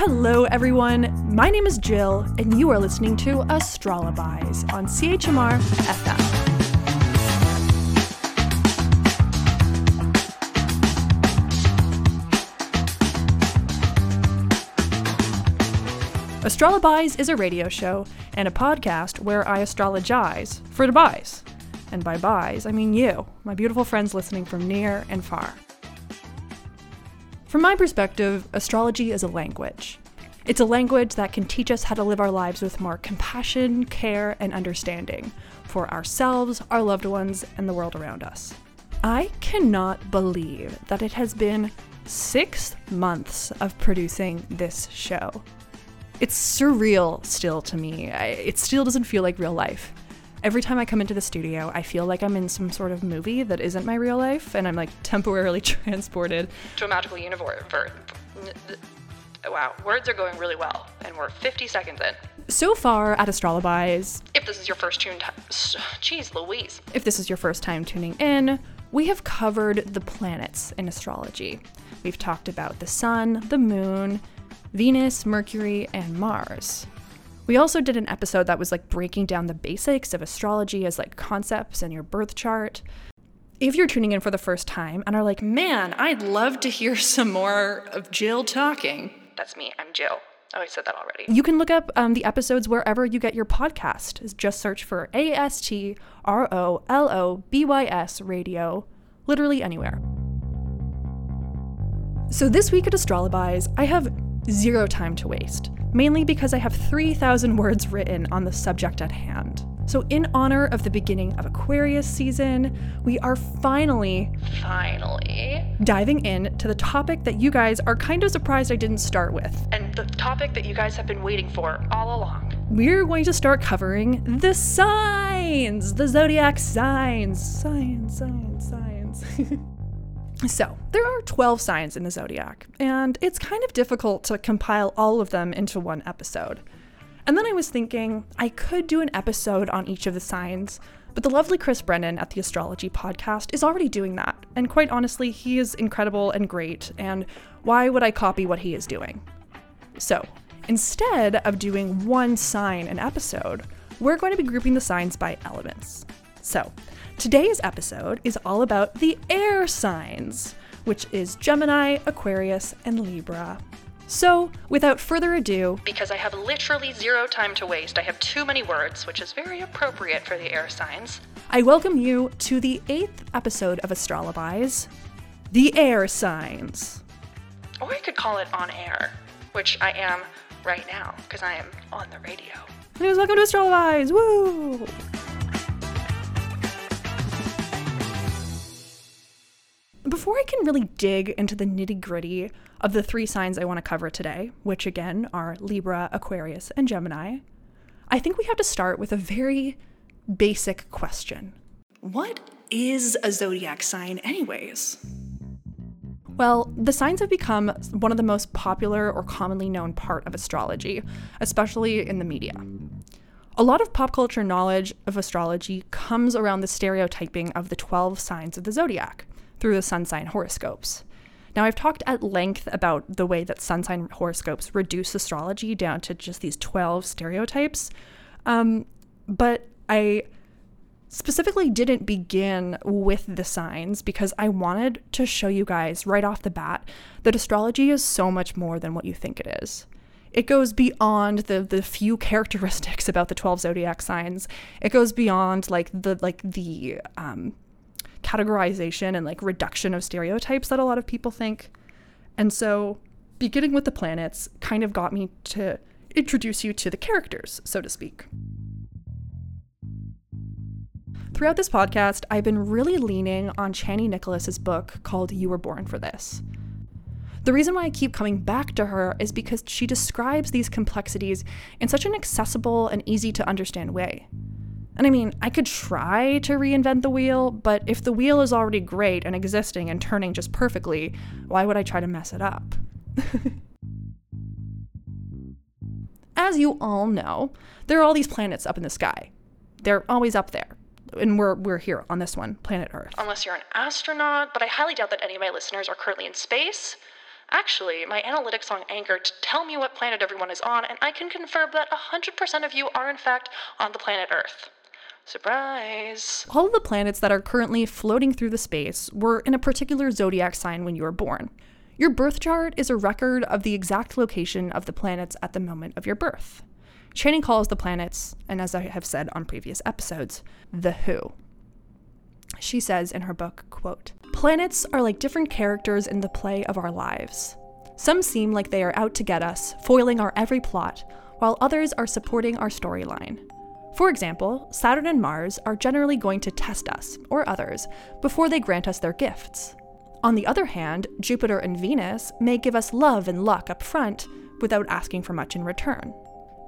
Hello, everyone. My name is Gill, and you are listening to Astrolobys on CHMR FM. Astrolobys is a radio show and a podcast where I astrologize for the buys. And by buys, I mean you, my beautiful friends listening from near and far. From my perspective, astrology is a language. It's a language that can teach us how to live our lives with more compassion, care, and understanding for ourselves, our loved ones, and the world around us. I cannot believe that it has been six months of producing this show. It's surreal still to me. It still doesn't feel like real life every time I come into the studio, I feel like I'm in some sort of movie that isn't my real life, and I'm like temporarily transported to a magical universe. Wow, words are going really well, and we're 50 seconds in. So far at Astrolobys, if this is your first tune, time, jeez Louise. If this is your first time tuning in, we have covered the planets in astrology. We've talked about the sun, the moon, Venus, Mercury, and Mars. We also did an episode that was like breaking down the basics of astrology as like concepts and your birth chart. If you're tuning in for the first time and are like, man, I'd love to hear some more of Gill talking. That's me, I'm Gill. Oh, I said that already. You can look up um, the episodes wherever you get your podcast. Just search for A S T R O L O B Y S radio, literally anywhere. So this week at Astrolobys, I have zero time to waste mainly because I have 3,000 words written on the subject at hand. So, in honor of the beginning of Aquarius season, we are finally, finally diving in to the topic that you guys are kind of surprised I didn't start with. And the topic that you guys have been waiting for all along. We're going to start covering the signs, the zodiac signs. Science, science, science. So, there are 12 signs in the zodiac, and it's kind of difficult to compile all of them into one episode. And then I was thinking I could do an episode on each of the signs, but the lovely Chris Brennan at the Astrology Podcast is already doing that. And quite honestly, he is incredible and great, and why would I copy what he is doing? So, instead of doing one sign an episode, we're going to be grouping the signs by elements. So, Today's episode is all about the air signs, which is Gemini, Aquarius, and Libra. So, without further ado, because I have literally zero time to waste, I have too many words, which is very appropriate for the air signs. I welcome you to the eighth episode of Astrolobys, The Air Signs. Or I could call it On Air, which I am right now, because I am on the radio. Anyways, welcome to Astrolobys! Woo! Before I can really dig into the nitty gritty of the three signs I want to cover today, which again are Libra, Aquarius, and Gemini, I think we have to start with a very basic question What is a zodiac sign, anyways? Well, the signs have become one of the most popular or commonly known part of astrology, especially in the media. A lot of pop culture knowledge of astrology comes around the stereotyping of the 12 signs of the zodiac through the sun sign horoscopes. Now, I've talked at length about the way that sun sign horoscopes reduce astrology down to just these 12 stereotypes, um, but I specifically didn't begin with the signs because I wanted to show you guys right off the bat that astrology is so much more than what you think it is. It goes beyond the the few characteristics about the 12 zodiac signs. It goes beyond like the like the um, categorization and like reduction of stereotypes that a lot of people think. And so, beginning with the planets kind of got me to introduce you to the characters, so to speak. Throughout this podcast, I've been really leaning on Chani Nicholas's book called You Were Born for This. The reason why I keep coming back to her is because she describes these complexities in such an accessible and easy to understand way. And I mean, I could try to reinvent the wheel, but if the wheel is already great and existing and turning just perfectly, why would I try to mess it up? As you all know, there are all these planets up in the sky. They're always up there. And we're, we're here on this one, planet Earth. Unless you're an astronaut, but I highly doubt that any of my listeners are currently in space. Actually, my analytics on Anchor tell me what planet everyone is on, and I can confirm that 100% of you are in fact on the planet Earth. Surprise! All of the planets that are currently floating through the space were in a particular zodiac sign when you were born. Your birth chart is a record of the exact location of the planets at the moment of your birth. Chani calls the planets, and as I have said on previous episodes, the who. She says in her book, quote, Planets are like different characters in the play of our lives. Some seem like they are out to get us, foiling our every plot, while others are supporting our storyline. For example, Saturn and Mars are generally going to test us, or others, before they grant us their gifts. On the other hand, Jupiter and Venus may give us love and luck up front without asking for much in return.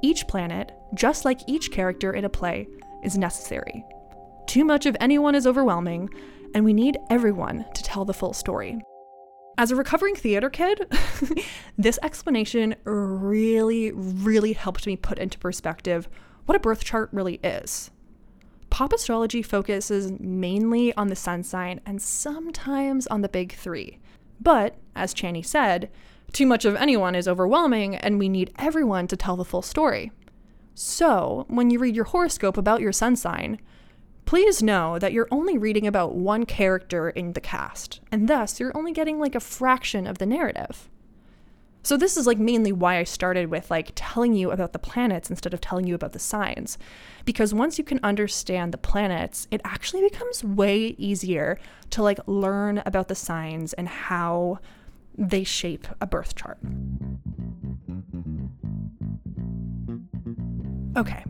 Each planet, just like each character in a play, is necessary. Too much of anyone is overwhelming, and we need everyone to tell the full story. As a recovering theater kid, this explanation really, really helped me put into perspective what a birth chart really is. Pop astrology focuses mainly on the sun sign and sometimes on the big three. But, as Chani said, too much of anyone is overwhelming and we need everyone to tell the full story. So, when you read your horoscope about your sun sign, please know that you're only reading about one character in the cast, and thus you're only getting like a fraction of the narrative. So this is like mainly why I started with like telling you about the planets instead of telling you about the signs. Because once you can understand the planets, it actually becomes way easier to like learn about the signs and how they shape a birth chart. Okay,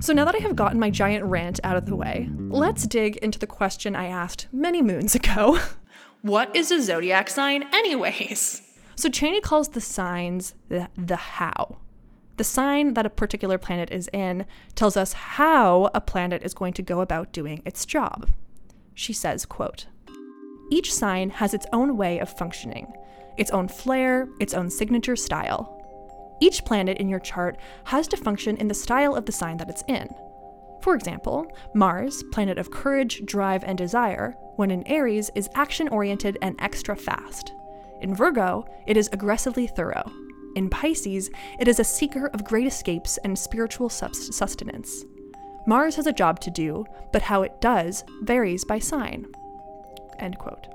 so now that I have gotten my giant rant out of the way, let's dig into the question I asked many moons ago What is a zodiac sign, anyways? So Chani calls the signs the, the how. The sign that a particular planet is in tells us how a planet is going to go about doing its job. She says, quote, Each sign has its own way of functioning, its own flair, its own signature style. Each planet in your chart has to function in the style of the sign that it's in. For example, Mars, planet of courage, drive, and desire, when in Aries, is action oriented and extra fast. In Virgo, it is aggressively thorough. In Pisces, it is a seeker of great escapes and spiritual sustenance. Mars has a job to do, but how it does varies by sign. End quote.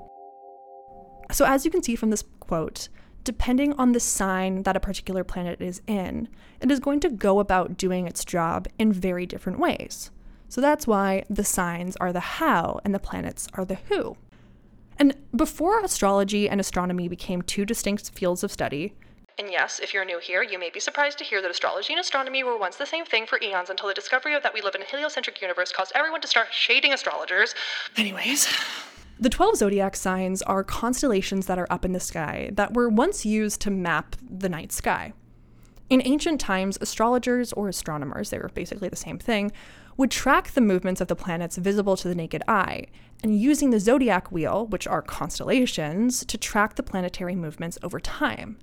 So, as you can see from this quote, depending on the sign that a particular planet is in, it is going to go about doing its job in very different ways. So that's why the signs are the how and the planets are the who. And before astrology and astronomy became two distinct fields of study, and yes, if you're new here, you may be surprised to hear that astrology and astronomy were once the same thing for eons until the discovery of that we live in a heliocentric universe caused everyone to start shading astrologers. Anyways, the 12 zodiac signs are constellations that are up in the sky that were once used to map the night sky. In ancient times, astrologers or astronomers, they were basically the same thing, would track the movements of the planets visible to the naked eye, and using the zodiac wheel, which are constellations, to track the planetary movements over time.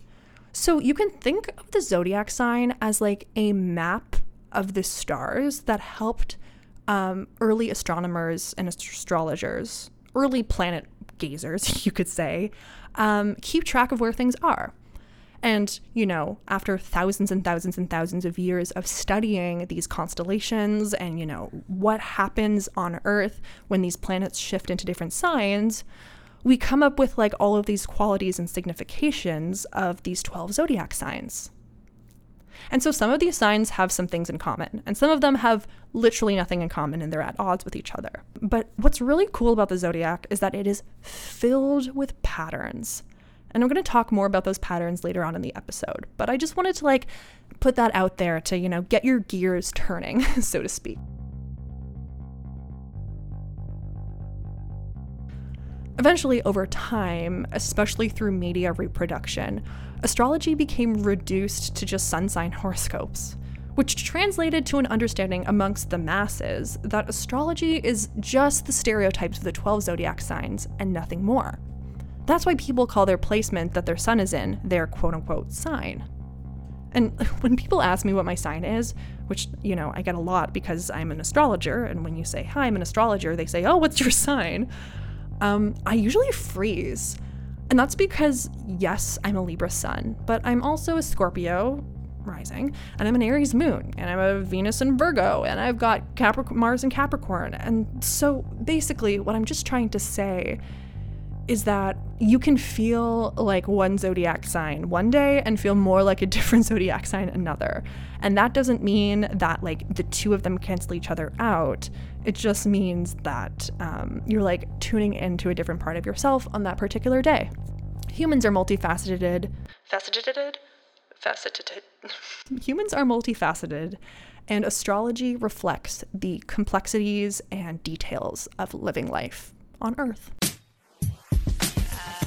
So you can think of the zodiac sign as like a map of the stars that helped um, early astronomers and astrologers early planet gazers, you could say, um, keep track of where things are. And, you know, after thousands and thousands and thousands of years of studying these constellations and, you know, what happens on Earth when these planets shift into different signs, we come up with like all of these qualities and significations of these 12 zodiac signs. And so some of these signs have some things in common, and some of them have literally nothing in common and they're at odds with each other. But what's really cool about the zodiac is that it is filled with patterns. And I'm going to talk more about those patterns later on in the episode, but I just wanted to like put that out there to, you know, get your gears turning, so to speak. Eventually, over time, especially through media reproduction, astrology became reduced to just sun sign horoscopes, which translated to an understanding amongst the masses that astrology is just the stereotypes of the 12 zodiac signs and nothing more. That's why people call their placement that their sun is in their quote unquote sign. And when people ask me what my sign is, which, you know, I get a lot because I'm an astrologer, and when you say, Hi, I'm an astrologer, they say, Oh, what's your sign? Um, I usually freeze And that's because, yes, I'm a Libra sun, but I'm also a Scorpio rising, and I'm an Aries moon, and I'm a Venus and Virgo, and I've got Capric- Mars and Capricorn. And so basically, what I'm just trying to say is that you can feel like one zodiac sign one day and feel more like a different zodiac sign another. And that doesn't mean that like the two of them cancel each other out. It just means that um, you're like tuning into a different part of yourself on that particular day. Humans are multifaceted. Faceted? Faceted. Humans are multifaceted, and astrology reflects the complexities and details of living life on Earth.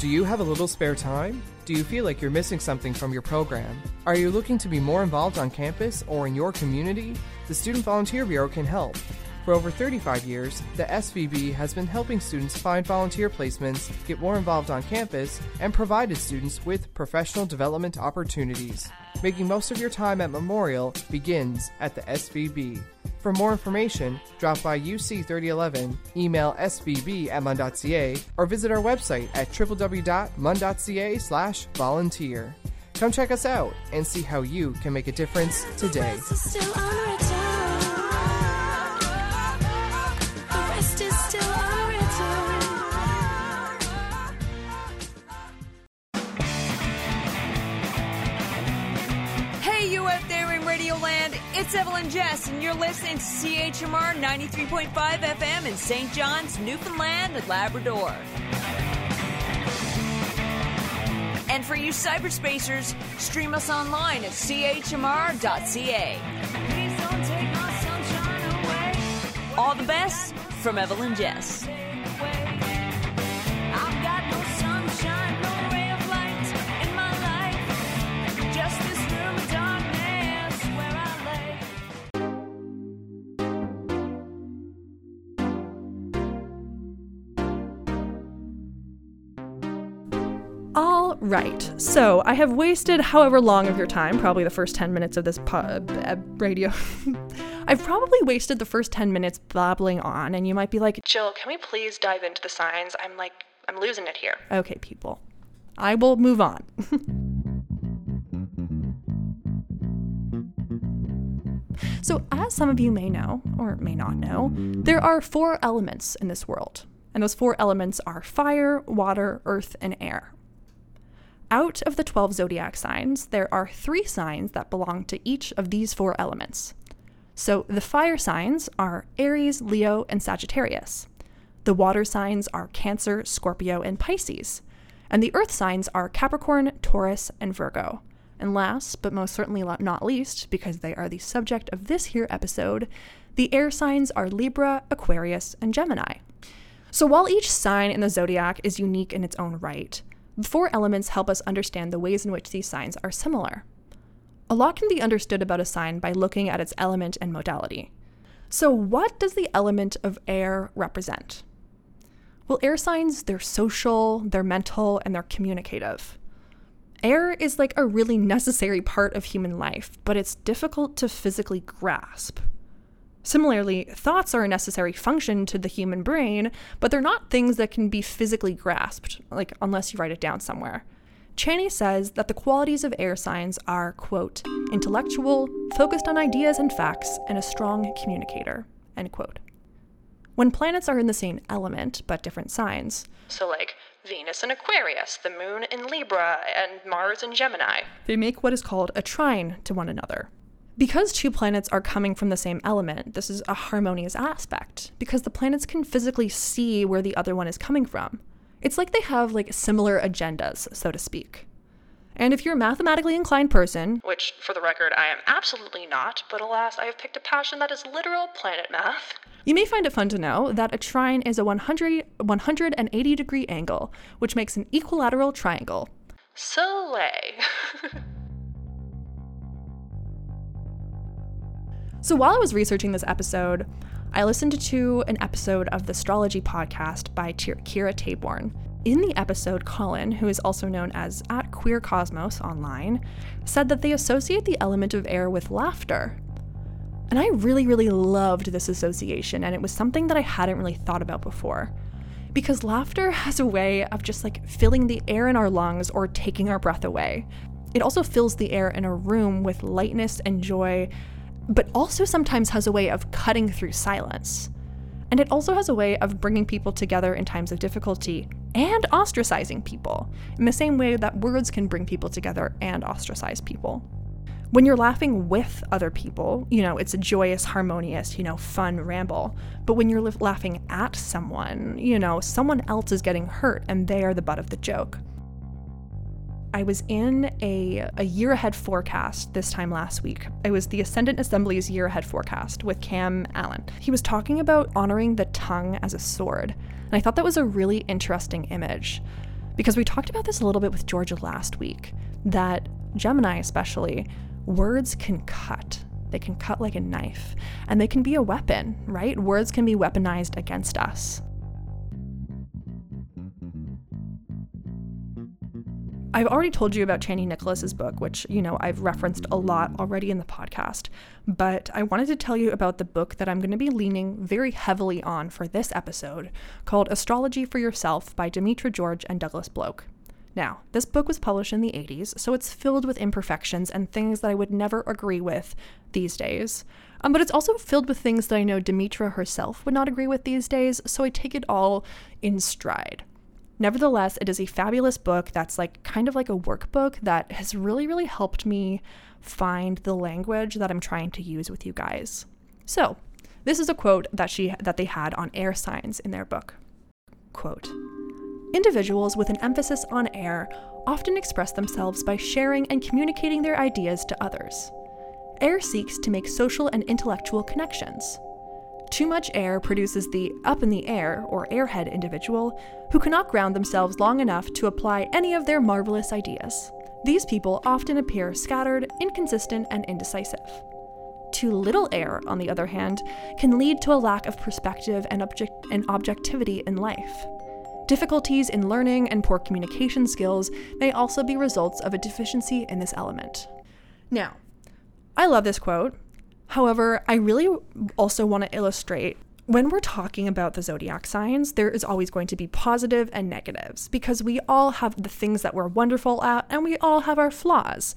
Do you have a little spare time? Do you feel like you're missing something from your program? Are you looking to be more involved on campus or in your community? The Student Volunteer Bureau can help. For over 35 years, the SVB has been helping students find volunteer placements, get more involved on campus, and provided students with professional development opportunities. Making most of your time at Memorial begins at the SVB. For more information, drop by UC 3011, email svb at mun.ca, or visit our website at www.mun.ca slash volunteer. Come check us out and see how you can make a difference today. In Radioland, it's Evelyn Jess, and you're listening to CHMR 93.5 FM in St. John's, Newfoundland and Labrador. And for you cyberspacers, stream us online at chmr.ca. All the best from Evelyn Jess. Right, so I have wasted however long of your time, probably the first 10 minutes of this po- uh, radio. I've probably wasted the first 10 minutes babbling on, and you might be like, Gill, can we please dive into the signs? I'm like, I'm losing it here. okay, people, I will move on. so, as some of you may know, or may not know, there are four elements in this world, and those four elements are fire, water, earth, and air. Out of the 12 zodiac signs, there are three signs that belong to each of these four elements. So the fire signs are Aries, Leo, and Sagittarius. The water signs are Cancer, Scorpio, and Pisces. And the earth signs are Capricorn, Taurus, and Virgo. And last, but most certainly not least, because they are the subject of this here episode, the air signs are Libra, Aquarius, and Gemini. So while each sign in the zodiac is unique in its own right, the four elements help us understand the ways in which these signs are similar. A lot can be understood about a sign by looking at its element and modality. So, what does the element of air represent? Well, air signs, they're social, they're mental, and they're communicative. Air is like a really necessary part of human life, but it's difficult to physically grasp. Similarly, thoughts are a necessary function to the human brain, but they're not things that can be physically grasped, like unless you write it down somewhere. Chani says that the qualities of air signs are, quote, intellectual, focused on ideas and facts, and a strong communicator, end quote. When planets are in the same element but different signs, So, like, Venus in Aquarius, the moon in Libra, and Mars in Gemini. they make what is called a trine to one another. Because two planets are coming from the same element, this is a harmonious aspect, because the planets can physically see where the other one is coming from. It's like they have like similar agendas, so to speak. And if you're a mathematically inclined person, Which, for the record, I am absolutely not, but alas, I have picked a passion that is literal planet math. you may find it fun to know that a trine is a 100, 180 degree angle, which makes an equilateral triangle. Soleil. So while I was researching this episode, I listened to an episode of the Astrology podcast by Kirah Tabourn. In the episode, Colin, who is also known as at Queer Cosmos online, said that they associate the element of air with laughter. And I really, really loved this association, and it was something that I hadn't really thought about before. Because laughter has a way of just like filling the air in our lungs or taking our breath away. It also fills the air in a room with lightness and joy, but also sometimes has a way of cutting through silence. And it also has a way of bringing people together in times of difficulty and ostracizing people, in the same way that words can bring people together and ostracize people. When you're laughing with other people, you know, it's a joyous, harmonious, you know, fun ramble. But when you're laughing at someone, you know, someone else is getting hurt and they are the butt of the joke. I was in a, a year ahead forecast this time last week. It was the Ascendant Assembly's year ahead forecast with Cam Allen. He was talking about honoring the tongue as a sword. And I thought that was a really interesting image because we talked about this a little bit with Georgia last week that Gemini, especially, words can cut. They can cut like a knife, and they can be a weapon, right? Words can be weaponized against us. I've already told you about Chani Nicholas's book, which, you know, I've referenced a lot already in the podcast, but I wanted to tell you about the book that I'm going to be leaning very heavily on for this episode called Astrology for Yourself by Demetra George and Douglas Bloch. Now, this book was published in the 80s, so it's filled with imperfections and things that I would never agree with these days. Um, but it's also filled with things that I know Demetra herself would not agree with these days, so I take it all in stride. Nevertheless, it is a fabulous book that's like kind of like a workbook that has really, really helped me find the language that I'm trying to use with you guys. So, this is a quote that she that they had on air signs in their book. Quote: Individuals with an emphasis on air often express themselves by sharing and communicating their ideas to others. Air seeks to make social and intellectual connections. Too much air produces the up in the air or airhead individual who cannot ground themselves long enough to apply any of their marvelous ideas. These people often appear scattered, inconsistent, and indecisive. Too little air, on the other hand, can lead to a lack of perspective and, object- and objectivity in life. Difficulties in learning and poor communication skills may also be results of a deficiency in this element. Now, I love this quote. However, I really also want to illustrate when we're talking about the zodiac signs, there is always going to be positive and negatives because we all have the things that we're wonderful at and we all have our flaws.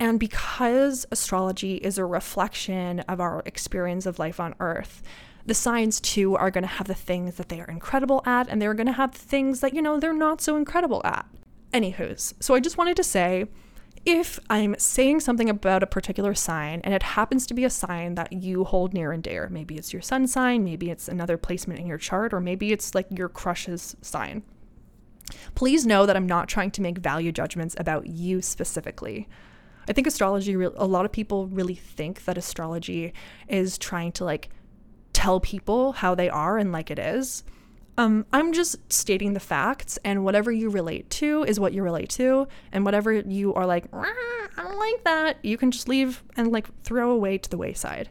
And because astrology is a reflection of our experience of life on earth, the signs too are going to have the things that they are incredible at and they're going to have the things that, you know, they're not so incredible at. Anywho's, so I just wanted to say if I'm saying something about a particular sign and it happens to be a sign that you hold near and dear, maybe it's your sun sign, maybe it's another placement in your chart, or maybe it's like your crush's sign. Please know that I'm not trying to make value judgments about you specifically. I think astrology, a lot of people really think that astrology is trying to like tell people how they are and like it is. Um, I'm just stating the facts, and whatever you relate to is what you relate to, and whatever you are like, I don't like that, you can just leave and like throw away to the wayside.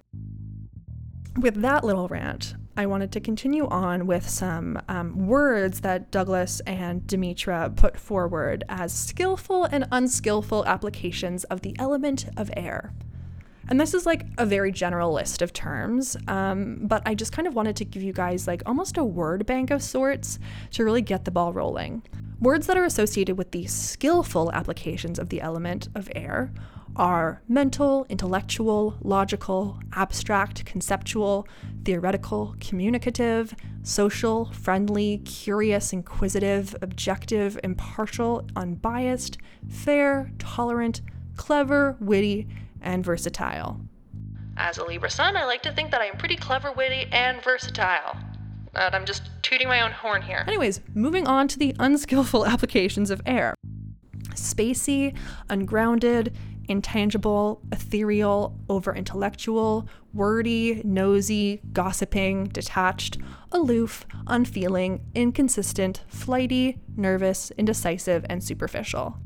With that little rant, I wanted to continue on with some um, words that Douglas and Demetra put forward as skillful and unskillful applications of the element of air. And this is like a very general list of terms, um, but I just kind of wanted to give you guys like almost a word bank of sorts to really get the ball rolling. Words that are associated with the skillful applications of the element of air are mental, intellectual, logical, abstract, conceptual, theoretical, communicative, social, friendly, curious, inquisitive, objective, impartial, unbiased, fair, tolerant, clever, witty, and versatile. As a Libra sun, I like to think that I am pretty clever, witty, and versatile. But I'm just tooting my own horn here. Anyways, moving on to the unskillful applications of air. Spacey, ungrounded, intangible, ethereal, over intellectual, wordy, nosy, gossiping, detached, aloof, unfeeling, inconsistent, flighty, nervous, indecisive, and superficial.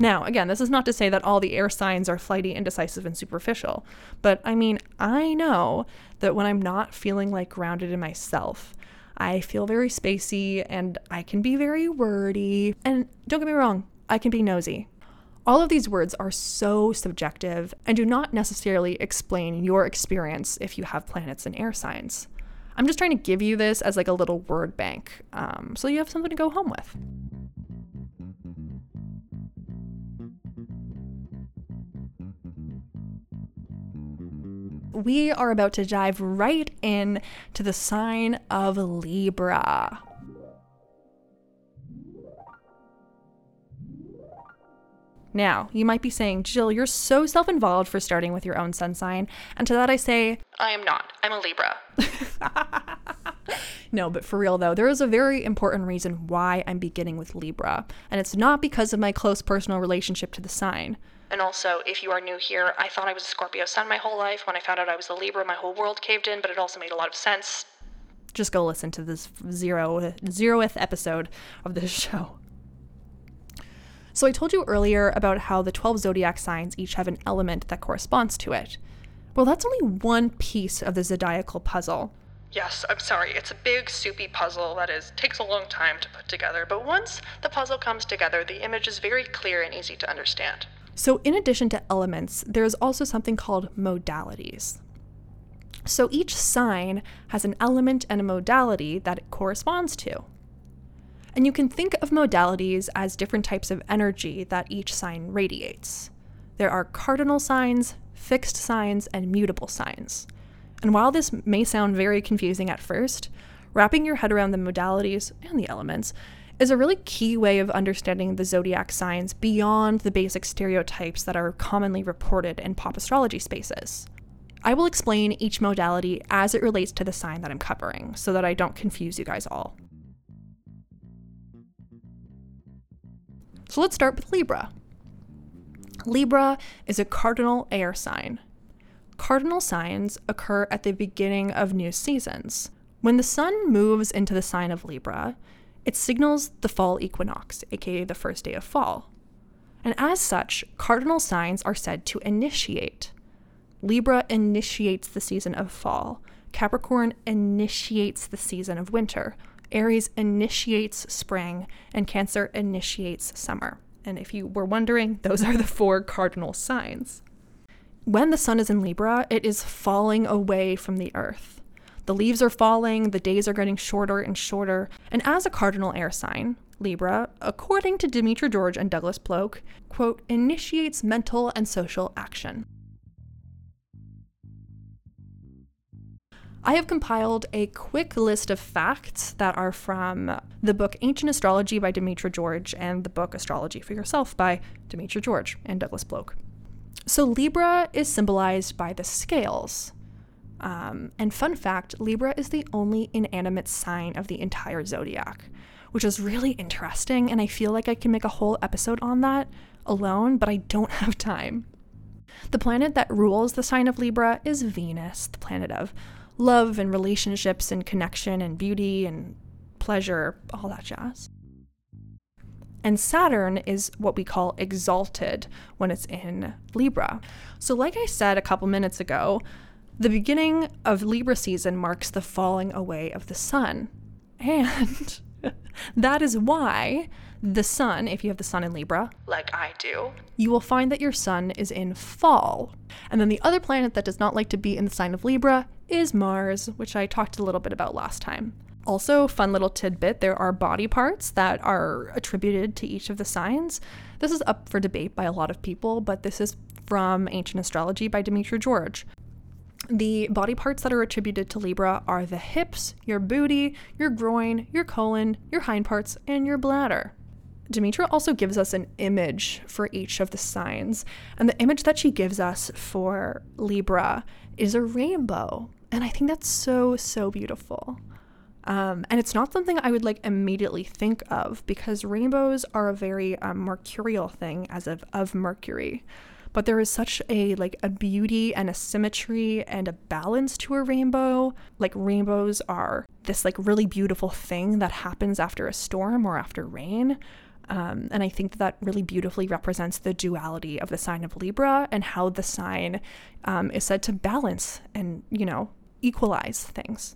Now, again, this is not to say that all the air signs are flighty, indecisive, and superficial, but I mean, I know that when I'm not feeling like grounded in myself, I feel very spacey and I can be very wordy. And don't get me wrong, I can be nosy. All of these words are so subjective and do not necessarily explain your experience if you have planets and air signs. I'm just trying to give you this as like a little word bank um, so you have something to go home with. We are about to dive right in to the sign of Libra. Now, you might be saying, Gill, you're so self involved for starting with your own sun sign. And to that I say, I am not. I'm a Libra. no, but for real though, there is a very important reason why I'm beginning with Libra. And it's not because of my close personal relationship to the sign. And also, if you are new here, I thought I was a Scorpio sun my whole life. When I found out I was a Libra, my whole world caved in, but it also made a lot of sense. Just go listen to this zero zeroth episode of this show. So I told you earlier about how the 12 zodiac signs each have an element that corresponds to it. Well, that's only one piece of the zodiacal puzzle. Yes, I'm sorry. It's a big, soupy puzzle that is takes a long time to put together, but once the puzzle comes together, the image is very clear and easy to understand. So, in addition to elements, there's also something called modalities. So, each sign has an element and a modality that it corresponds to. And you can think of modalities as different types of energy that each sign radiates. There are cardinal signs, fixed signs, and mutable signs. And while this may sound very confusing at first, wrapping your head around the modalities and the elements is a really key way of understanding the zodiac signs beyond the basic stereotypes that are commonly reported in pop astrology spaces. I will explain each modality as it relates to the sign that I'm covering so that I don't confuse you guys all. So let's start with Libra. Libra is a cardinal air sign. Cardinal signs occur at the beginning of new seasons. When the sun moves into the sign of Libra, it signals the fall equinox, aka the first day of fall. And as such, cardinal signs are said to initiate. Libra initiates the season of fall, Capricorn initiates the season of winter, Aries initiates spring, and Cancer initiates summer. And if you were wondering, those are the four cardinal signs. When the sun is in Libra, it is falling away from the earth. The leaves are falling, the days are getting shorter and shorter, and as a cardinal air sign, Libra, according to Demetra George and Douglas Bloch, quote, initiates mental and social action. I have compiled a quick list of facts that are from the book Ancient Astrology by Demetra George and the book Astrology for Yourself by Demetra George and Douglas Bloch. So, Libra is symbolized by the scales. Um, and fun fact Libra is the only inanimate sign of the entire zodiac, which is really interesting. And I feel like I can make a whole episode on that alone, but I don't have time. The planet that rules the sign of Libra is Venus, the planet of love and relationships and connection and beauty and pleasure, all that jazz. And Saturn is what we call exalted when it's in Libra. So, like I said a couple minutes ago, the beginning of Libra season marks the falling away of the sun. And that is why the sun, if you have the sun in Libra, like I do, you will find that your sun is in fall. And then the other planet that does not like to be in the sign of Libra is Mars, which I talked a little bit about last time. Also, fun little tidbit there are body parts that are attributed to each of the signs. This is up for debate by a lot of people, but this is from Ancient Astrology by Demetra George. The body parts that are attributed to Libra are the hips, your booty, your groin, your colon, your hind parts, and your bladder. Demetra also gives us an image for each of the signs, and the image that she gives us for Libra is a rainbow. And I think that's so, so beautiful. Um, and it's not something I would like immediately think of because rainbows are a very um, mercurial thing as of, of Mercury. But there is such a like a beauty and a symmetry and a balance to a rainbow. Like rainbows are this like really beautiful thing that happens after a storm or after rain. Um, and I think that, that really beautifully represents the duality of the sign of Libra and how the sign um, is said to balance and, you know, equalize things.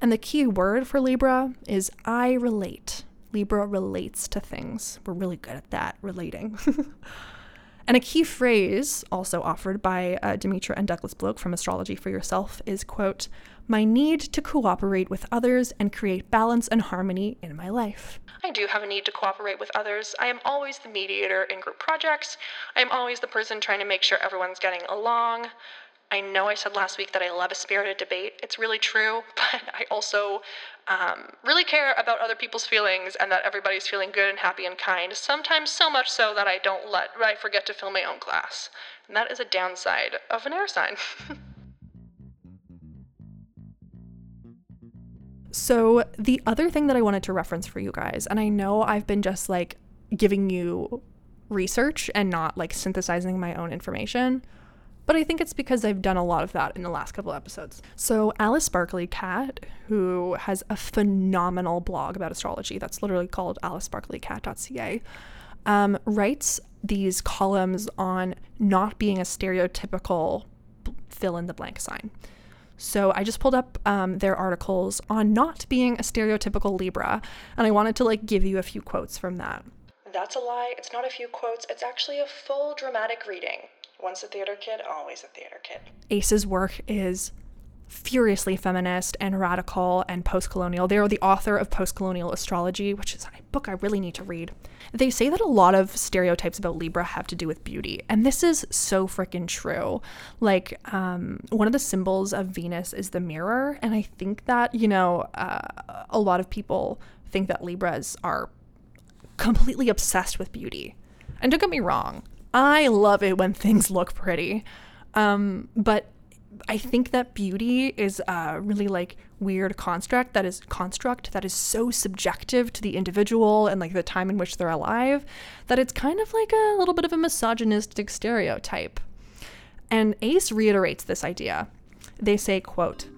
And the key word for Libra is I relate. Libra relates to things. We're really good at that, relating. and a key phrase also offered by uh, Demetra and Douglas Bloch from Astrology for Yourself is, quote, my need to cooperate with others and create balance and harmony in my life. I do have a need to cooperate with others. I am always the mediator in group projects. I am always the person trying to make sure everyone's getting along. I know I said last week that I love a spirited debate. It's really true, but I also um, really care about other people's feelings and that everybody's feeling good and happy and kind. Sometimes so much so that I don't let I forget to fill my own glass, and that is a downside of an air sign. So, the other thing that I wanted to reference for you guys, and I know I've been just like giving you research and not like synthesizing my own information, but I think it's because I've done a lot of that in the last couple episodes. So, Alice Sparkly Kat, who has a phenomenal blog about astrology that's literally called alicesparklycat.ca, um, writes these columns on not being a stereotypical fill in the blank sign. So I just pulled up um, their articles on not being a stereotypical Libra, and I wanted to like give you a few quotes from that. That's a lie. It's not a few quotes. It's actually a full dramatic reading. Once a theater kid, always a theater kid. Ace's work is furiously feminist and radical and post colonial. They are the author of Post Colonial Astrology, which is a book I really need to read. They say that a lot of stereotypes about Libra have to do with beauty, and this is so freaking true. Like, um, one of the symbols of Venus is the mirror, and I think that, you know, uh, a lot of people think that Libras are completely obsessed with beauty. And don't get me wrong, I love it when things look pretty. Um, but I think that beauty is a really like weird construct that is construct that is so subjective to the individual and like the time in which they're alive that it's kind of like a little bit of a misogynistic stereotype. And Ace reiterates this idea. They say, quote,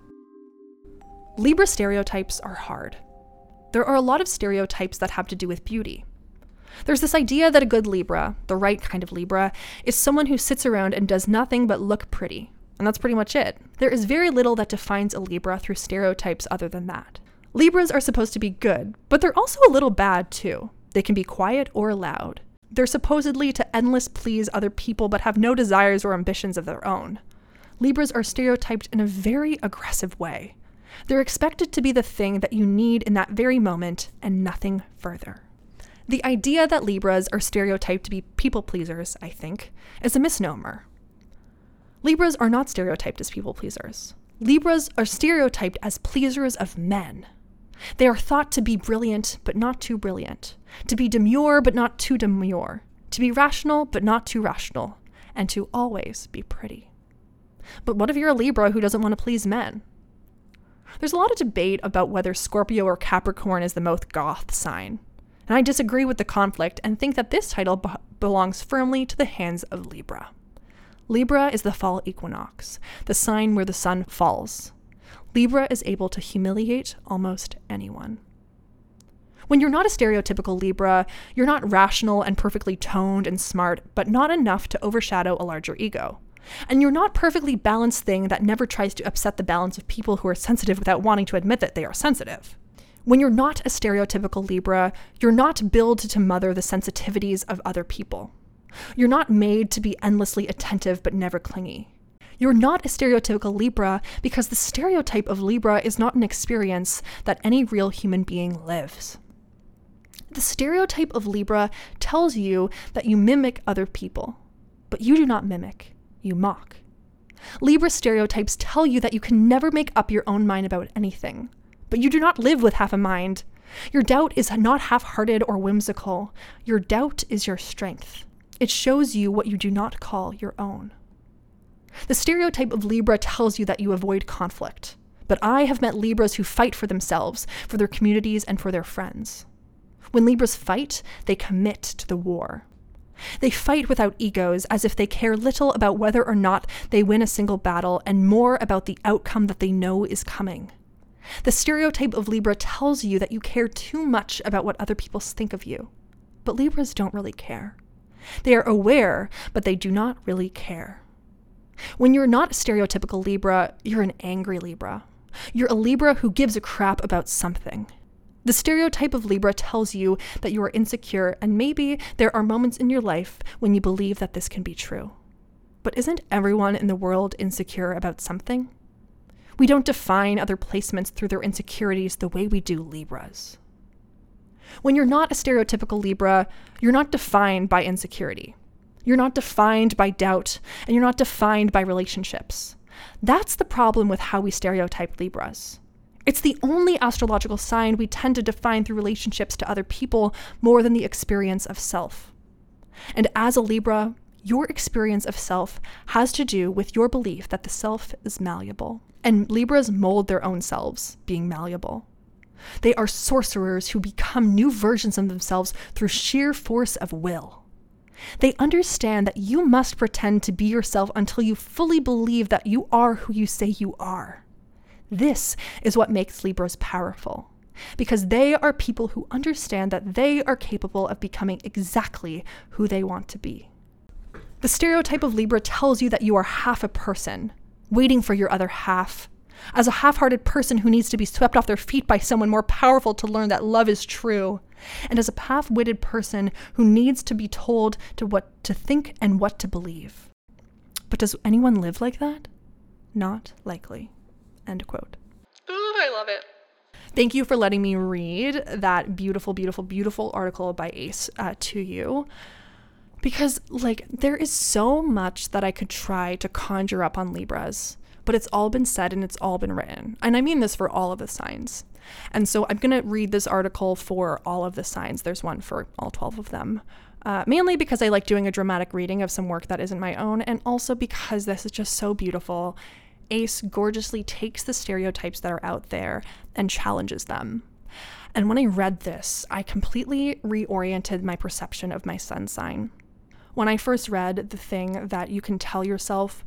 Libra stereotypes are hard. There are a lot of stereotypes that have to do with beauty. There's this idea that a good Libra, the right kind of Libra, is someone who sits around and does nothing but look pretty, and that's pretty much it. There is very little that defines a Libra through stereotypes other than that. Libras are supposed to be good, but they're also a little bad too. They can be quiet or loud. They're supposedly to endless please other people but have no desires or ambitions of their own. Libras are stereotyped in a very aggressive way. They're expected to be the thing that you need in that very moment and nothing further. The idea that Libras are stereotyped to be people pleasers, I think, is a misnomer. Libras are not stereotyped as people pleasers. Libras are stereotyped as pleasers of men. They are thought to be brilliant, but not too brilliant, to be demure, but not too demure, to be rational, but not too rational, and to always be pretty. But what if you're a Libra who doesn't want to please men? There's a lot of debate about whether Scorpio or Capricorn is the most goth sign, and I disagree with the conflict and think that this title belongs firmly to the hands of Libra. Libra is the fall equinox, the sign where the sun falls. Libra is able to humiliate almost anyone. When you're not a stereotypical Libra, you're not rational and perfectly toned and smart, but not enough to overshadow a larger ego. And you're not perfectly balanced thing that never tries to upset the balance of people who are sensitive without wanting to admit that they are sensitive. When you're not a stereotypical Libra, you're not built to mother the sensitivities of other people. You're not made to be endlessly attentive but never clingy. You're not a stereotypical Libra because the stereotype of Libra is not an experience that any real human being lives. The stereotype of Libra tells you that you mimic other people, but you do not mimic, you mock. Libra stereotypes tell you that you can never make up your own mind about anything, but you do not live with half a mind. Your doubt is not half hearted or whimsical. Your doubt is your strength. It shows you what you do not call your own. The stereotype of Libra tells you that you avoid conflict, but I have met Libras who fight for themselves, for their communities, and for their friends. When Libras fight, they commit to the war. They fight without egos, as if they care little about whether or not they win a single battle and more about the outcome that they know is coming. The stereotype of Libra tells you that you care too much about what other people think of you. But Libras don't really care. They are aware, but they do not really care. When you're not a stereotypical Libra, you're an angry Libra. You're a Libra who gives a crap about something. The stereotype of Libra tells you that you are insecure, and maybe there are moments in your life when you believe that this can be true. But isn't everyone in the world insecure about something? We don't define other placements through their insecurities the way we do Libras. When you're not a stereotypical Libra, you're not defined by insecurity. You're not defined by doubt, and you're not defined by relationships. That's the problem with how we stereotype Libras. It's the only astrological sign we tend to define through relationships to other people more than the experience of self. And as a Libra, your experience of self has to do with your belief that the self is malleable. And Libras mold their own selves, being malleable. They are sorcerers who become new versions of themselves through sheer force of will. They understand that you must pretend to be yourself until you fully believe that you are who you say you are. This is what makes Libras powerful, because they are people who understand that they are capable of becoming exactly who they want to be. The stereotype of Libra tells you that you are half a person, waiting for your other half. As a half hearted person who needs to be swept off their feet by someone more powerful to learn that love is true. And as a half witted person who needs to be told to what to think and what to believe. But does anyone live like that? Not likely. End quote. Ooh, I love it. Thank you for letting me read that beautiful, beautiful, beautiful article by Ace uh, to you. Because, like, there is so much that I could try to conjure up on Libras, but it's all been said and it's all been written. And I mean this for all of the signs. And so I'm going to read this article for all of the signs. There's one for all 12 of them. Uh, mainly because I like doing a dramatic reading of some work that isn't my own, and also because this is just so beautiful Ace gorgeously takes the stereotypes that are out there and challenges them. And when I read this, I completely reoriented my perception of my sun sign. When I first read the thing that you can tell yourself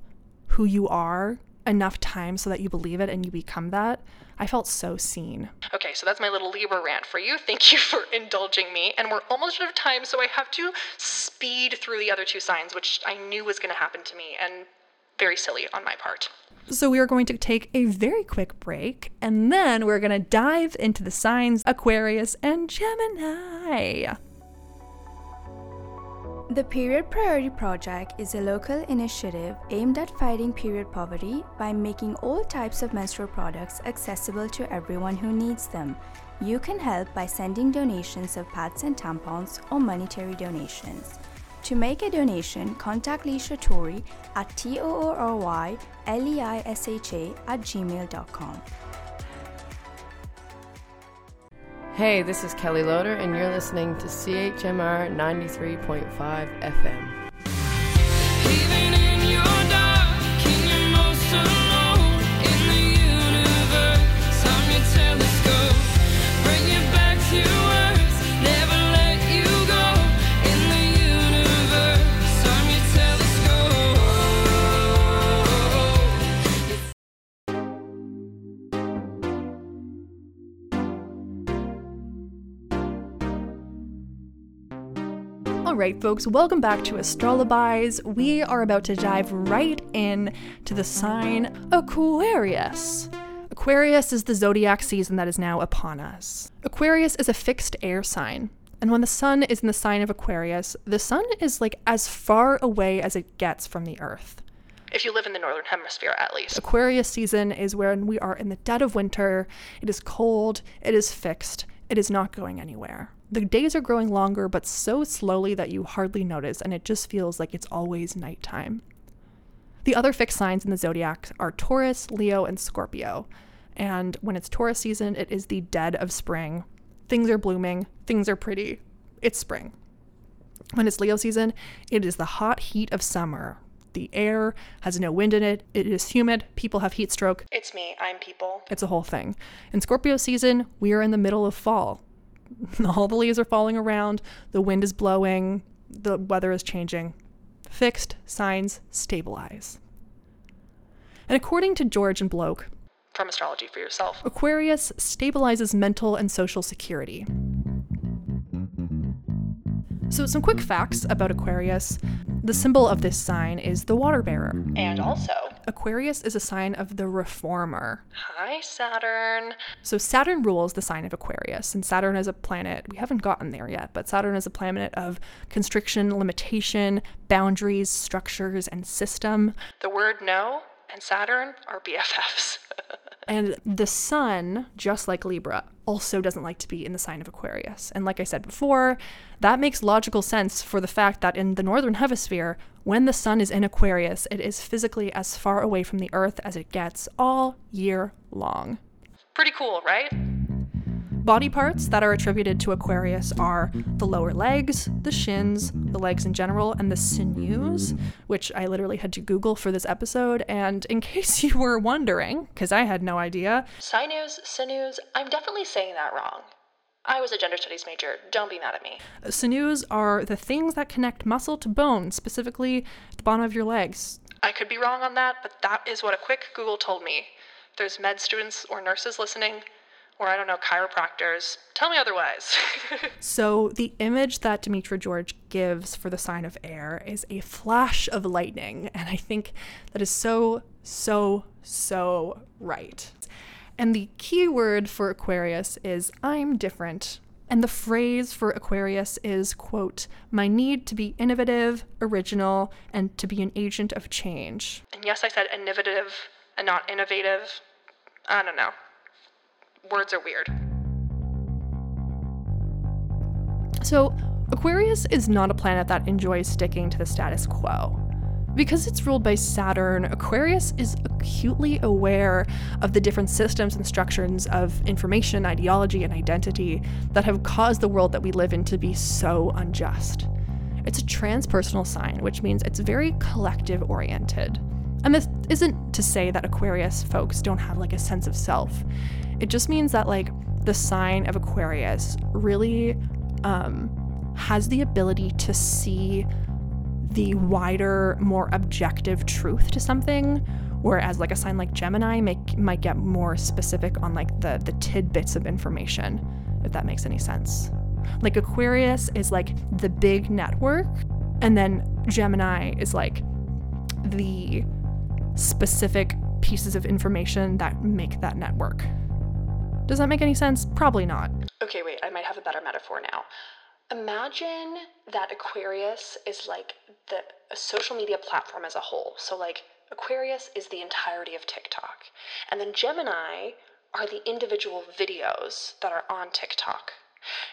who you are enough times so that you believe it and you become that, I felt so seen. Okay, so that's my little Libra rant for you. Thank you for indulging me. And we're almost out of time, so I have to speed through the other two signs, which I knew was going to happen to me, and very silly on my part. So, we are going to take a very quick break and then we're going to dive into the signs Aquarius and Gemini. The Period Priority Project is a local initiative aimed at fighting period poverty by making all types of menstrual products accessible to everyone who needs them. You can help by sending donations of pads and tampons or monetary donations. To make a donation, contact Leisha Toory at T-O-O-R-Y L-E-I-S-H-A at gmail.com. Hey, this is Kelly Loader, and you're listening to CHMR 93.5 FM. All right, folks, welcome back to Astrolobys. We are about to dive right in to the sign Aquarius. Aquarius is the zodiac season that is now upon us. Aquarius is a fixed air sign. And when the sun is in the sign of Aquarius, the sun is like as far away as it gets from the earth. If you live in the northern hemisphere, at least. Aquarius season is when we are in the dead of winter. It is cold, it is fixed, it is not going anywhere. The days are growing longer, but so slowly that you hardly notice, and it just feels like it's always nighttime. The other fixed signs in the zodiac are Taurus, Leo, and Scorpio. And when it's Taurus season, it is the dead of spring. Things are blooming, things are pretty. It's spring. When it's Leo season, it is the hot heat of summer. The air has no wind in it, it is humid, people have heat stroke, It's me, I'm people. it's a whole thing. In Scorpio season, we are in the middle of fall. All the leaves are falling around, the wind is blowing, the weather is changing. Fixed signs stabilize. And according to George and Bloch, From astrology for yourself. Aquarius stabilizes mental and social security. So, some quick facts about Aquarius. The symbol of this sign is the water bearer. And also, Aquarius is a sign of the reformer. hi, Saturn. So Saturn rules the sign of Aquarius, and Saturn is a planet, we haven't gotten there yet, but Saturn is a planet of constriction, limitation, boundaries, structures, and system. The word no and Saturn are BFFs. And the sun, just like Libra, also doesn't like to be in the sign of Aquarius. And like I said before, that makes logical sense for the fact that in the northern hemisphere, when the sun is in Aquarius, it is physically as far away from the earth as it gets all year long. Pretty cool, right? Body parts that are attributed to Aquarius are the lower legs, the shins, the legs in general, and the sinews, which I literally had to Google for this episode. And in case you were wondering, because I had no idea, Sinews, sinews, I'm definitely saying that wrong. I was a gender studies major. Don't be mad at me. sinews are the things that connect muscle to bone, specifically the bottom of your legs. I could be wrong on that, but that is what a quick Google told me. If there's med students or nurses listening, or I don't know, chiropractors, tell me otherwise. So, the image that Demetra George gives for the sign of air is a flash of lightning. And I think that is so, so, so right. And the key word for Aquarius is I'm different. And the phrase for Aquarius is, quote, my need to be innovative, original, and to be an agent of change. and yes, I said innovative and not innovative. I don't know. Words are weird. So, Aquarius is not a planet that enjoys sticking to the status quo. Because it's ruled by Saturn, Aquarius is acutely aware of the different systems and structures of information, ideology, and identity that have caused the world that we live in to be so unjust. It's a transpersonal sign, which means it's very collective oriented. And this isn't to say that Aquarius folks don't have like a sense of self. It just means that like the sign of Aquarius really um, has the ability to see the wider, more objective truth to something, whereas like a sign like Gemini make, might get more specific on like the the tidbits of information, if that makes any sense. Like Aquarius is like the big network, and then Gemini is like the specific pieces of information that make that network. Does that make any sense? Probably not. Okay, wait, I might have a better metaphor now. Imagine that Aquarius is like the social media platform as a whole. So like Aquarius is the entirety of TikTok. And then Gemini are the individual videos that are on TikTok.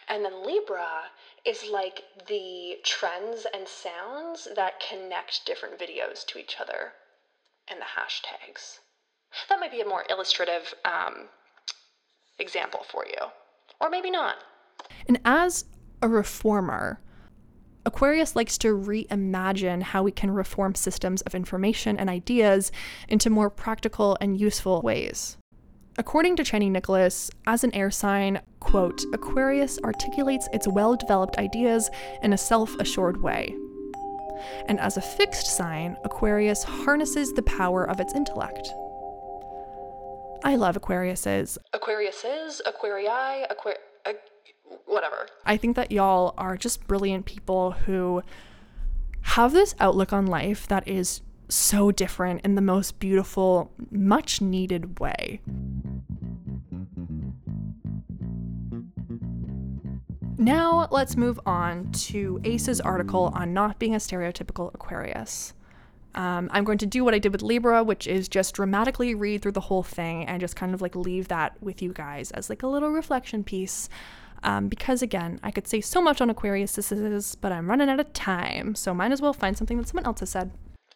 And then Libra is like the trends and sounds that connect different videos to each other and the hashtags. That might be a more illustrative um, example for you. Or maybe not. And as a reformer, Aquarius likes to reimagine how we can reform systems of information and ideas into more practical and useful ways. According to Chani Nicholas, as an air sign, quote, Aquarius articulates its well developed ideas in a self assured way. And as a fixed sign, Aquarius harnesses the power of its intellect. I love Aquariuses. Aquariuses, Aquarii, Aquar. Uh, whatever. I think that y'all are just brilliant people who have this outlook on life that is so different in the most beautiful, much needed way. Now, let's move on to Ace's article on not being a stereotypical Aquarius. Um, I'm going to do what I did with Libra, which is just dramatically read through the whole thing and just kind of like leave that with you guys as like a little reflection piece. Um, because again, I could say so much on Aquarius, this is, but I'm running out of time, so might as well find something that someone else has said.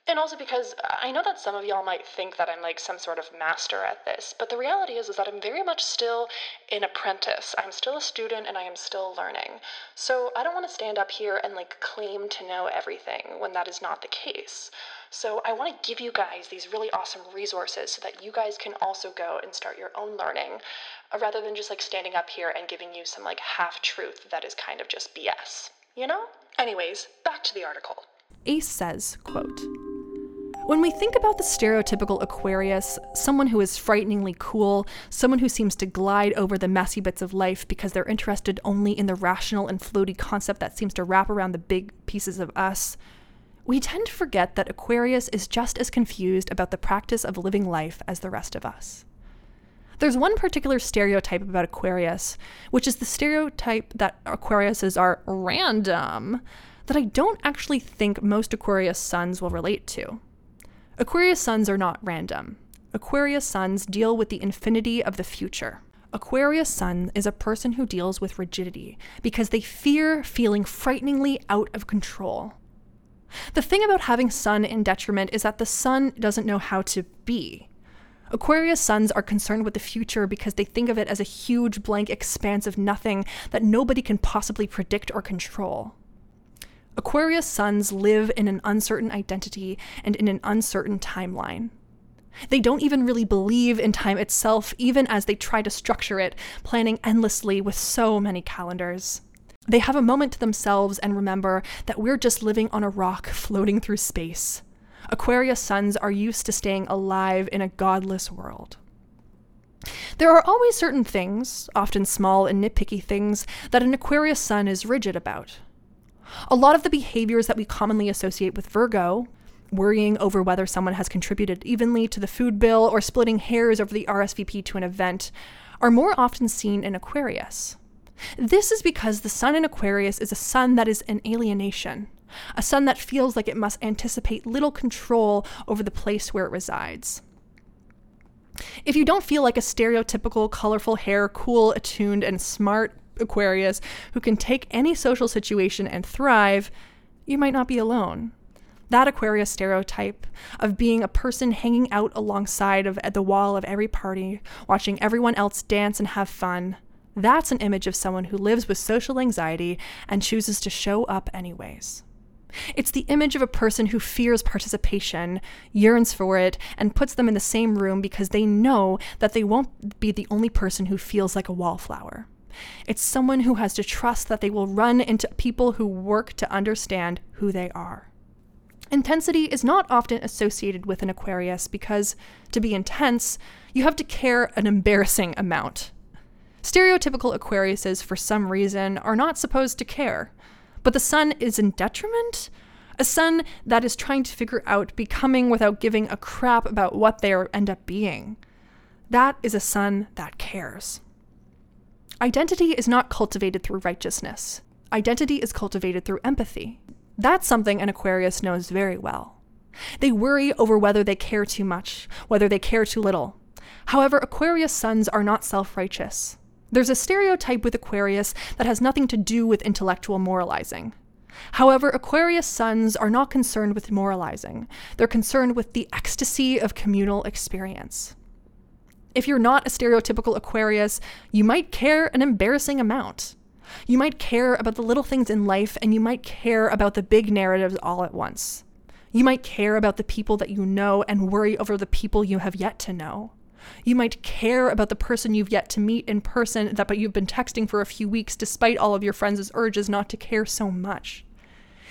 And also because I know that some of y'all might think that I'm like some sort of master at this, but the reality is is that I'm very much still an apprentice. I'm still a student and I am still learning. So I don't want to stand up here and like claim to know everything when that is not the case. So I want to give you guys these really awesome resources so that you guys can also go and start your own learning uh, rather than just like standing up here and giving you some like half truth that is kind of just BS. You know? Anyways, back to the article. Ace says, quote, when we think about the stereotypical Aquarius, someone who is frighteningly cool, someone who seems to glide over the messy bits of life because they're interested only in the rational and floaty concept that seems to wrap around the big pieces of us, we tend to forget that Aquarius is just as confused about the practice of living life as the rest of us. There's one particular stereotype about Aquarius, which is the stereotype that Aquariuses are random, that I don't actually think most Aquarius suns will relate to. Aquarius suns are not random. Aquarius suns deal with the infinity of the future. Aquarius sun is a person who deals with rigidity because they fear feeling frighteningly out of control. The thing about having sun in detriment is that the sun doesn't know how to be. Aquarius suns are concerned with the future because they think of it as a huge blank expanse of nothing that nobody can possibly predict or control. Aquarius suns live in an uncertain identity and in an uncertain timeline. They don't even really believe in time itself, even as they try to structure it, planning endlessly with so many calendars. They have a moment to themselves and remember that we're just living on a rock floating through space. Aquarius suns are used to staying alive in a godless world. There are always certain things, often small and nitpicky things, that an Aquarius sun is rigid about. A lot of the behaviors that we commonly associate with Virgo, worrying over whether someone has contributed evenly to the food bill or splitting hairs over the RSVP to an event, are more often seen in Aquarius. This is because the sun in Aquarius is a sun that is an alienation, a sun that feels like it must anticipate little control over the place where it resides. If you don't feel like a stereotypical, colorful hair, cool, attuned, and smart Aquarius who can take any social situation and thrive, you might not be alone. That Aquarius stereotype of being a person hanging out alongside of at the wall of every party, watching everyone else dance and have fun, that's an image of someone who lives with social anxiety and chooses to show up anyways. It's the image of a person who fears participation, yearns for it, and puts them in the same room because they know that they won't be the only person who feels like a wallflower. It's someone who has to trust that they will run into people who work to understand who they are. Intensity is not often associated with an Aquarius because, to be intense, you have to care an embarrassing amount. Stereotypical Aquariuses, for some reason, are not supposed to care. But the sun is in detriment? A sun that is trying to figure out becoming without giving a crap about what they end up being. That is a sun that cares. Identity is not cultivated through righteousness. Identity is cultivated through empathy. That's something an Aquarius knows very well. They worry over whether they care too much, whether they care too little. However, Aquarius suns are not self righteous. There's a stereotype with Aquarius that has nothing to do with intellectual moralizing. However, Aquarius suns are not concerned with moralizing, they're concerned with the ecstasy of communal experience. If you're not a stereotypical Aquarius, you might care an embarrassing amount. You might care about the little things in life, and you might care about the big narratives all at once. You might care about the people that you know and worry over the people you have yet to know. You might care about the person you've yet to meet in person that but you've been texting for a few weeks despite all of your friends' urges not to care so much.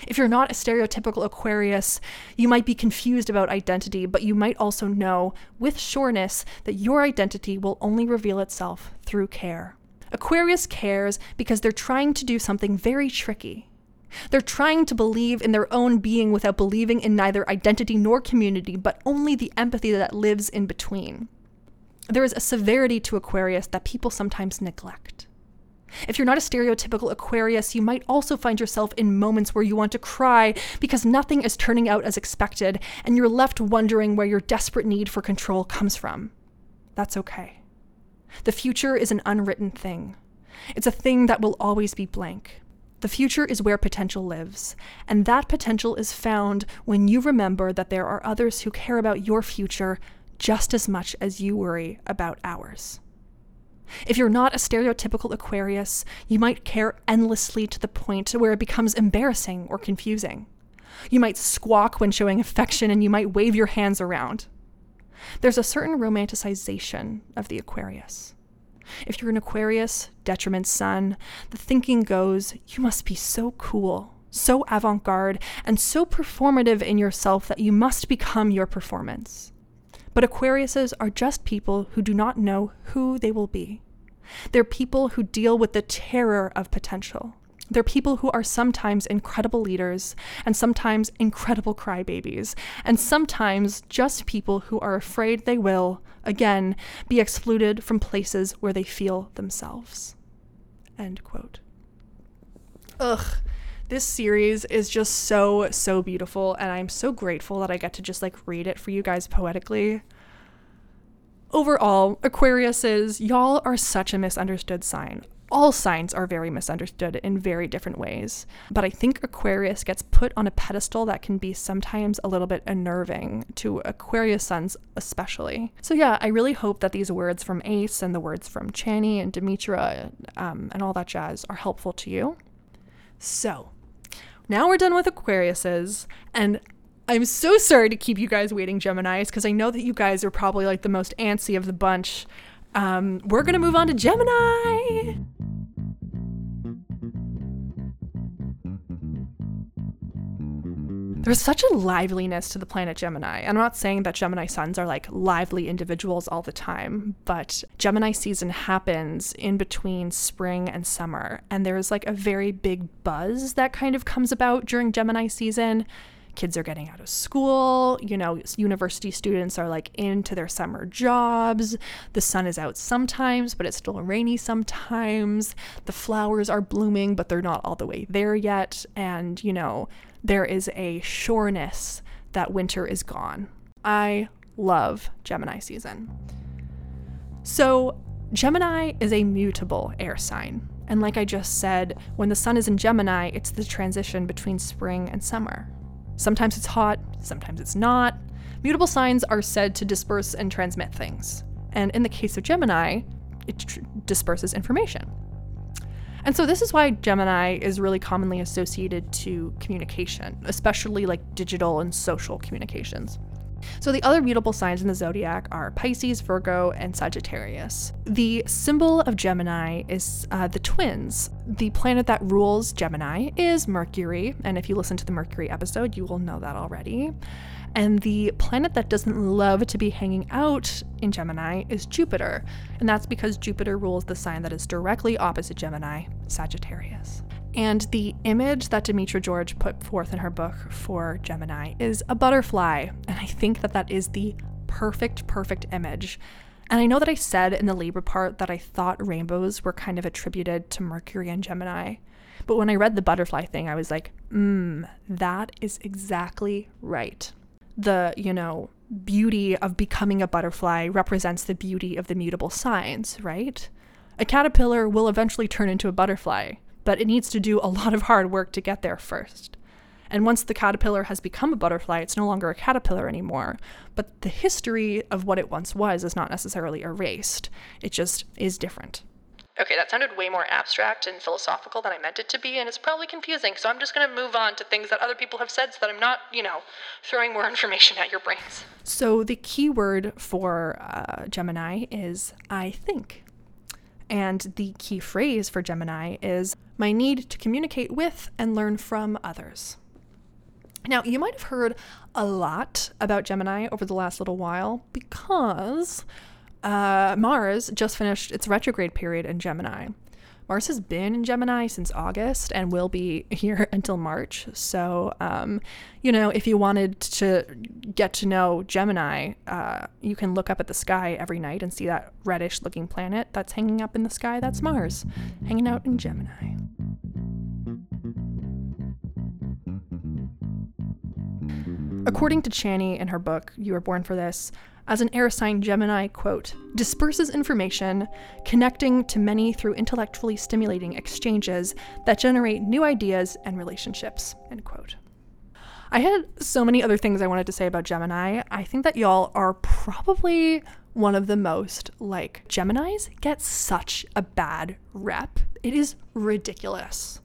If you're not a stereotypical Aquarius, you might be confused about identity, but you might also know with sureness that your identity will only reveal itself through care. Aquarius cares because they're trying to do something very tricky. They're trying to believe in their own being without believing in neither identity nor community, but only the empathy that lives in between. There is a severity to Aquarius that people sometimes neglect. If you're not a stereotypical Aquarius, you might also find yourself in moments where you want to cry because nothing is turning out as expected, and you're left wondering where your desperate need for control comes from. That's okay. The future is an unwritten thing, it's a thing that will always be blank. The future is where potential lives, and that potential is found when you remember that there are others who care about your future just as much as you worry about ours. If you're not a stereotypical Aquarius, you might care endlessly to the point where it becomes embarrassing or confusing. You might squawk when showing affection and you might wave your hands around. There's a certain romanticization of the Aquarius. If you're an Aquarius, detriment sun, the thinking goes, you must be so cool, so avant garde, and so performative in yourself that you must become your performance. But Aquariuses are just people who do not know who they will be. They're people who deal with the terror of potential. They're people who are sometimes incredible leaders, and sometimes incredible crybabies, and sometimes just people who are afraid they will, again, be excluded from places where they feel themselves. End quote. Ugh. This series is just so, so beautiful, and I'm so grateful that I get to just like read it for you guys poetically. Overall, Aquariuses, y'all are such a misunderstood sign. All signs are very misunderstood in very different ways, but I think Aquarius gets put on a pedestal that can be sometimes a little bit unnerving to Aquarius suns, especially. So, yeah, I really hope that these words from Ace and the words from Chani and Demetra um, and all that jazz are helpful to you. So, now we're done with Aquariuses, and I'm so sorry to keep you guys waiting, Geminis, because I know that you guys are probably like the most antsy of the bunch. Um, we're gonna move on to Gemini. There's such a liveliness to the planet Gemini. And I'm not saying that Gemini suns are like lively individuals all the time, but Gemini season happens in between spring and summer. And there's like a very big buzz that kind of comes about during Gemini season. Kids are getting out of school, you know, university students are like into their summer jobs. The sun is out sometimes, but it's still rainy sometimes. The flowers are blooming, but they're not all the way there yet. And, you know, there is a sureness that winter is gone. I love Gemini season. So, Gemini is a mutable air sign. And like I just said, when the sun is in Gemini, it's the transition between spring and summer. Sometimes it's hot, sometimes it's not. Mutable signs are said to disperse and transmit things. And in the case of Gemini, it tr- disperses information. And so this is why Gemini is really commonly associated to communication, especially like digital and social communications. So the other mutable signs in the zodiac are Pisces, Virgo, and Sagittarius. The symbol of Gemini is uh, the twins. The planet that rules Gemini is Mercury, and if you listen to the Mercury episode, you will know that already. And the planet that doesn't love to be hanging out in Gemini is Jupiter, and that's because Jupiter rules the sign that is directly opposite Gemini, Sagittarius. And the image that Demetra George put forth in her book for Gemini is a butterfly. And I think that that is the perfect, perfect image. And I know that I said in the Libra part that I thought rainbows were kind of attributed to Mercury and Gemini. But when I read the butterfly thing, I was like, mmm, that is exactly right. The, you know, beauty of becoming a butterfly represents the beauty of the mutable signs, right? A caterpillar will eventually turn into a butterfly, but it needs to do a lot of hard work to get there first. And once the caterpillar has become a butterfly, it's no longer a caterpillar anymore. But the history of what it once was is not necessarily erased, it just is different. Okay, that sounded way more abstract and philosophical than I meant it to be, and it's probably confusing, so I'm just gonna move on to things that other people have said so that I'm not, you know, throwing more information at your brains. So the key word for uh, Gemini is I think. And the key phrase for Gemini is my need to communicate with and learn from others. Now, you might have heard a lot about Gemini over the last little while because uh, Mars just finished its retrograde period in Gemini. Mars has been in Gemini since August and will be here until March. So, um, you know, if you wanted to get to know Gemini, uh, you can look up at the sky every night and see that reddish looking planet that's hanging up in the sky. That's Mars, hanging out in Gemini. According to Chani in her book, You Were Born for This, as an air sign, Gemini, quote, disperses information, connecting to many through intellectually stimulating exchanges that generate new ideas and relationships, end quote. I had so many other things I wanted to say about Gemini. I think that y'all are probably one of the most like Geminis get such a bad rep. It is ridiculous.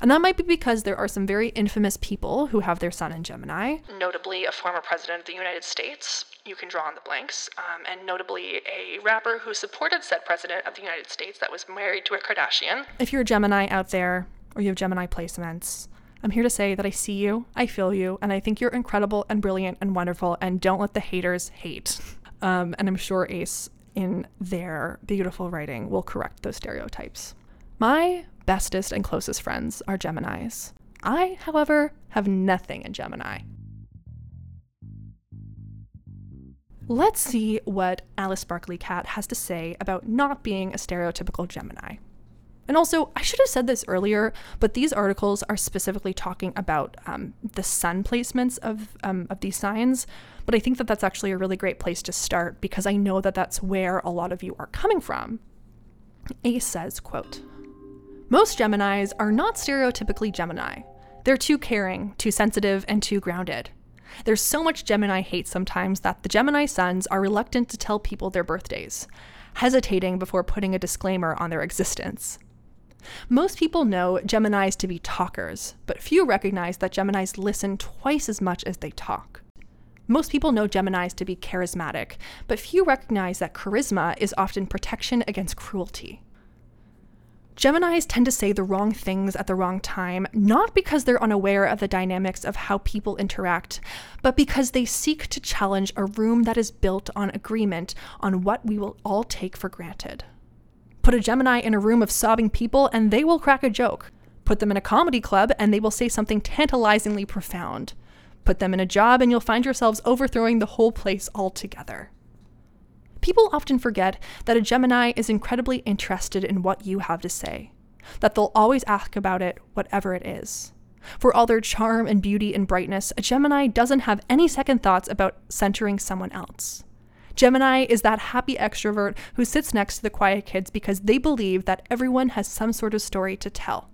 And that might be because there are some very infamous people who have their sun in Gemini. Notably, a former president of the United States. You can draw on the blanks. Um, and notably, a rapper who supported said president of the United States that was married to a Kardashian. If you're a Gemini out there or you have Gemini placements, I'm here to say that I see you, I feel you, and I think you're incredible and brilliant and wonderful, and don't let the haters hate. Um, and I'm sure Ace, in their beautiful writing, will correct those stereotypes. My bestest and closest friends are Geminis. I, however, have nothing in Gemini. Let's see what Alice Sparkly Kat has to say about not being a stereotypical Gemini. And also, I should have said this earlier, but these articles are specifically talking about um, the sun placements of, um, of these signs. But I think that that's actually a really great place to start because I know that that's where a lot of you are coming from. Ace says, quote, Most Geminis are not stereotypically Gemini. They're too caring, too sensitive, and too grounded. There's so much Gemini hate sometimes that the Gemini suns are reluctant to tell people their birthdays, hesitating before putting a disclaimer on their existence. Most people know Geminis to be talkers, but few recognize that Geminis listen twice as much as they talk. Most people know Geminis to be charismatic, but few recognize that charisma is often protection against cruelty. Geminis tend to say the wrong things at the wrong time, not because they're unaware of the dynamics of how people interact, but because they seek to challenge a room that is built on agreement on what we will all take for granted. Put a Gemini in a room of sobbing people and they will crack a joke. Put them in a comedy club and they will say something tantalizingly profound. Put them in a job and you'll find yourselves overthrowing the whole place altogether. People often forget that a Gemini is incredibly interested in what you have to say, that they'll always ask about it, whatever it is. For all their charm and beauty and brightness, a Gemini doesn't have any second thoughts about centering someone else. Gemini is that happy extrovert who sits next to the quiet kids because they believe that everyone has some sort of story to tell.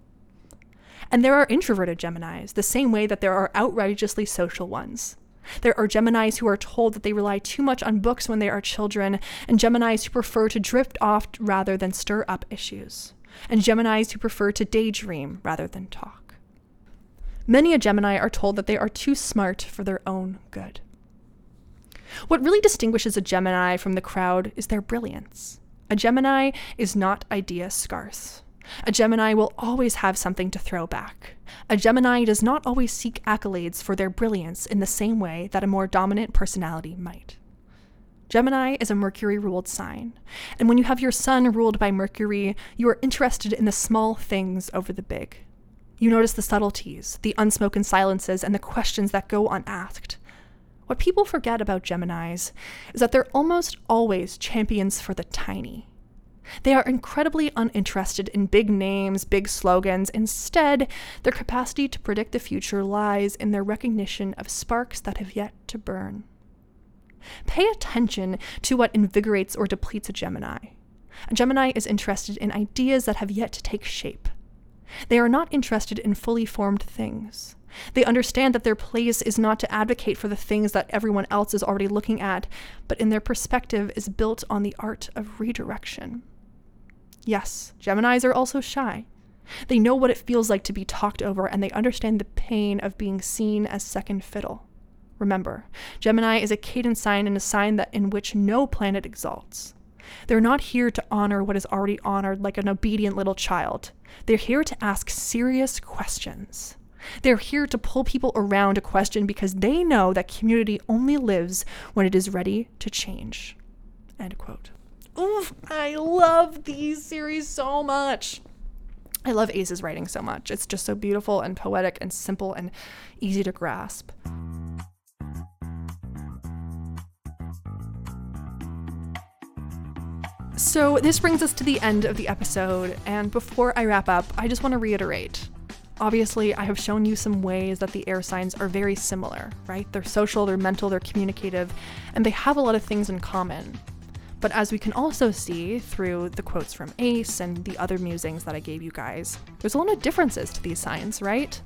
And there are introverted Geminis, the same way that there are outrageously social ones. There are Geminis who are told that they rely too much on books when they are children, and Geminis who prefer to drift off rather than stir up issues, and Geminis who prefer to daydream rather than talk. Many a Gemini are told that they are too smart for their own good. What really distinguishes a Gemini from the crowd is their brilliance. A Gemini is not idea scarce. A Gemini will always have something to throw back. A Gemini does not always seek accolades for their brilliance in the same way that a more dominant personality might. Gemini is a Mercury ruled sign, and when you have your sun ruled by Mercury, you are interested in the small things over the big. You notice the subtleties, the unspoken silences, and the questions that go unasked. What people forget about Geminis is that they're almost always champions for the tiny. They are incredibly uninterested in big names, big slogans. Instead, their capacity to predict the future lies in their recognition of sparks that have yet to burn. Pay attention to what invigorates or depletes a Gemini. A Gemini is interested in ideas that have yet to take shape. They are not interested in fully formed things. They understand that their place is not to advocate for the things that everyone else is already looking at, but in their perspective is built on the art of redirection. Yes, Geminis are also shy. They know what it feels like to be talked over, and they understand the pain of being seen as second fiddle. Remember, Gemini is a cadence sign and a sign that in which no planet exalts. They're not here to honor what is already honored like an obedient little child. They're here to ask serious questions. They're here to pull people around a question because they know that community only lives when it is ready to change. End quote. Oof, I love these series so much. I love Ace's writing so much. It's just so beautiful and poetic and simple and easy to grasp. So, this brings us to the end of the episode, and before I wrap up, I just want to reiterate. Obviously, I have shown you some ways that the air signs are very similar, right? They're social, they're mental, they're communicative, and they have a lot of things in common. But as we can also see through the quotes from Ace and the other musings that I gave you guys, there's a lot of differences to these signs, right?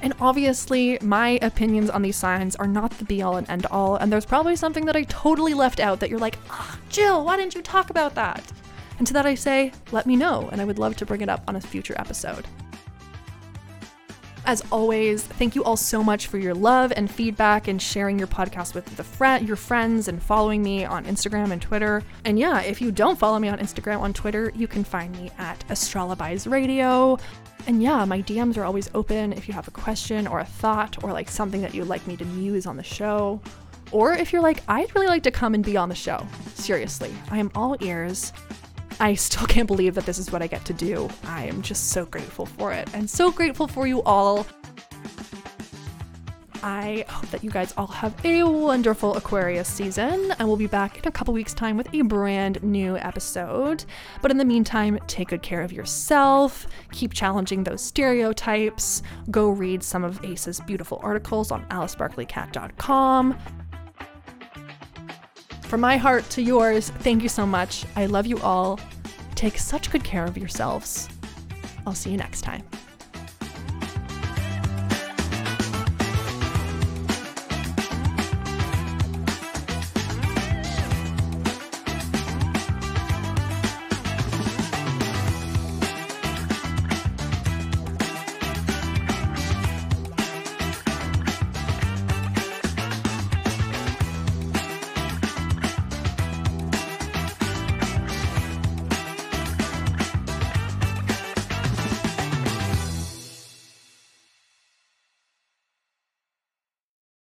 And obviously, my opinions on these signs are not the be all and end all, and there's probably something that I totally left out that you're like, ah, Gill, why didn't you talk about that? And to that I say, let me know, and I would love to bring it up on a future episode. As always, thank you all so much for your love and feedback and sharing your podcast with the fr- your friends and following me on Instagram and Twitter. And yeah, if you don't follow me on Instagram on Twitter, you can find me at Astrolobys Radio. And yeah, my DMs are always open if you have a question or a thought or like something that you'd like me to muse on the show. Or if you're like, I'd really like to come and be on the show. Seriously, I am all ears. I still can't believe that this is what I get to do. I am just so grateful for it and so grateful for you all. I hope that you guys all have a wonderful Aquarius season, and we'll be back in a couple weeks' time with a brand new episode. But in the meantime, take good care of yourself, keep challenging those stereotypes, go read some of Ace's beautiful articles on alicesparklykat.com. From my heart to yours, thank you so much. I love you all. Take such good care of yourselves. I'll see you next time.